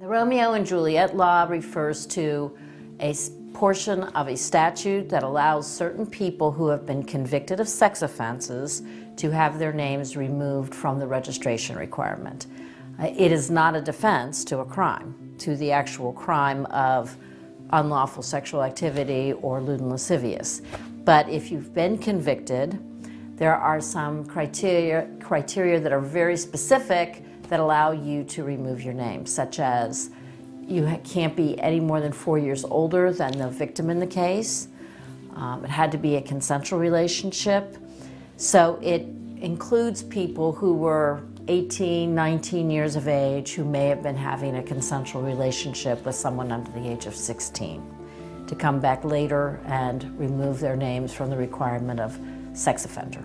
The Romeo and Juliet law refers to a portion of a statute that allows certain people who have been convicted of sex offenses to have their names removed from the registration requirement. Uh, It is not a defense to a crime, to the actual crime of unlawful sexual activity or lewd and lascivious. But if you've been convicted, there are some criteria, criteria that are very specific that allow you to remove your name, such as you can't be any more than four years older than the victim in the case. Um, it had to be a consensual relationship. So it includes people who were 18, 19 years of age who may have been having a consensual relationship with someone under the age of 16 to come back later and remove their names from the requirement of sex offender.